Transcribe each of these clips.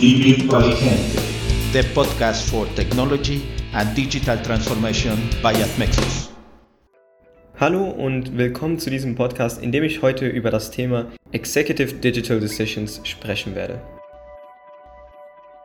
The podcast for technology and digital transformation by Admexus. Hallo und willkommen zu diesem Podcast, in dem ich heute über das Thema Executive Digital Decisions sprechen werde.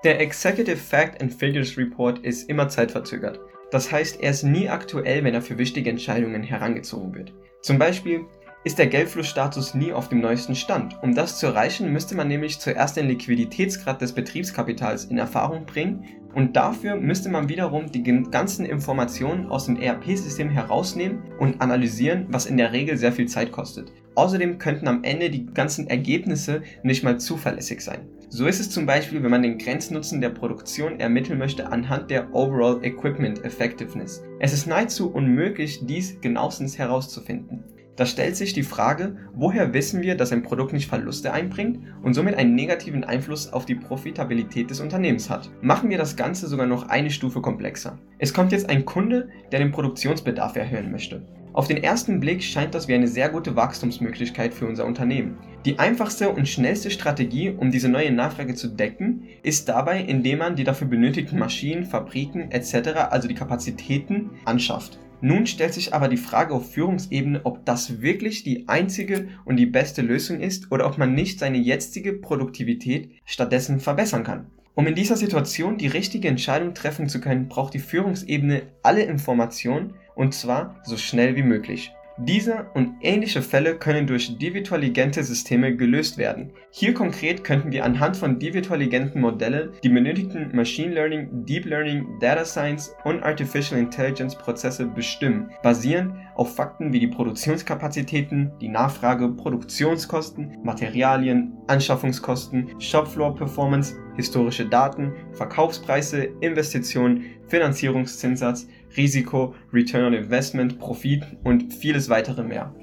Der Executive Fact and Figures Report ist immer zeitverzögert. Das heißt, er ist nie aktuell, wenn er für wichtige Entscheidungen herangezogen wird. Zum Beispiel ist der Geldflussstatus nie auf dem neuesten Stand. Um das zu erreichen, müsste man nämlich zuerst den Liquiditätsgrad des Betriebskapitals in Erfahrung bringen und dafür müsste man wiederum die ganzen Informationen aus dem ERP-System herausnehmen und analysieren, was in der Regel sehr viel Zeit kostet. Außerdem könnten am Ende die ganzen Ergebnisse nicht mal zuverlässig sein. So ist es zum Beispiel, wenn man den Grenznutzen der Produktion ermitteln möchte anhand der Overall Equipment Effectiveness. Es ist nahezu unmöglich, dies genauestens herauszufinden. Da stellt sich die Frage, woher wissen wir, dass ein Produkt nicht Verluste einbringt und somit einen negativen Einfluss auf die Profitabilität des Unternehmens hat. Machen wir das Ganze sogar noch eine Stufe komplexer. Es kommt jetzt ein Kunde, der den Produktionsbedarf erhöhen möchte. Auf den ersten Blick scheint das wie eine sehr gute Wachstumsmöglichkeit für unser Unternehmen. Die einfachste und schnellste Strategie, um diese neue Nachfrage zu decken, ist dabei, indem man die dafür benötigten Maschinen, Fabriken etc., also die Kapazitäten, anschafft. Nun stellt sich aber die Frage auf Führungsebene, ob das wirklich die einzige und die beste Lösung ist oder ob man nicht seine jetzige Produktivität stattdessen verbessern kann. Um in dieser Situation die richtige Entscheidung treffen zu können, braucht die Führungsebene alle Informationen und zwar so schnell wie möglich. Diese und ähnliche Fälle können durch devirtualigente Systeme gelöst werden. Hier konkret könnten wir anhand von devirtualigenten Modellen die benötigten Machine Learning, Deep Learning, Data Science und Artificial Intelligence Prozesse bestimmen, basierend auf Fakten wie die Produktionskapazitäten, die Nachfrage, Produktionskosten, Materialien, Anschaffungskosten, Shopfloor Performance, historische Daten, Verkaufspreise, Investitionen, Finanzierungszinssatz, Risiko, Return on Investment, Profit und vieles weitere mehr.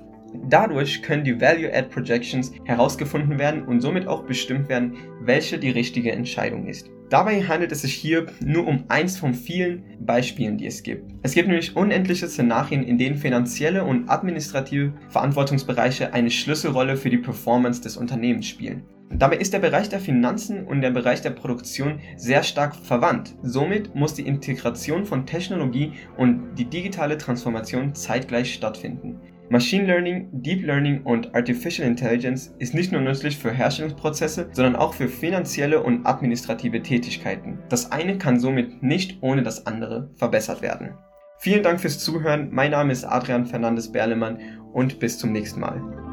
Dadurch können die Value-Add Projections herausgefunden werden und somit auch bestimmt werden, welche die richtige Entscheidung ist. Dabei handelt es sich hier nur um eins von vielen Beispielen, die es gibt. Es gibt nämlich unendliche Szenarien, in denen finanzielle und administrative Verantwortungsbereiche eine Schlüsselrolle für die Performance des Unternehmens spielen. Dabei ist der Bereich der Finanzen und der Bereich der Produktion sehr stark verwandt. Somit muss die Integration von Technologie und die digitale Transformation zeitgleich stattfinden. Machine Learning, Deep Learning und Artificial Intelligence ist nicht nur nützlich für Herstellungsprozesse, sondern auch für finanzielle und administrative Tätigkeiten. Das eine kann somit nicht ohne das andere verbessert werden. Vielen Dank fürs Zuhören. Mein Name ist Adrian Fernandes Berlemann und bis zum nächsten Mal.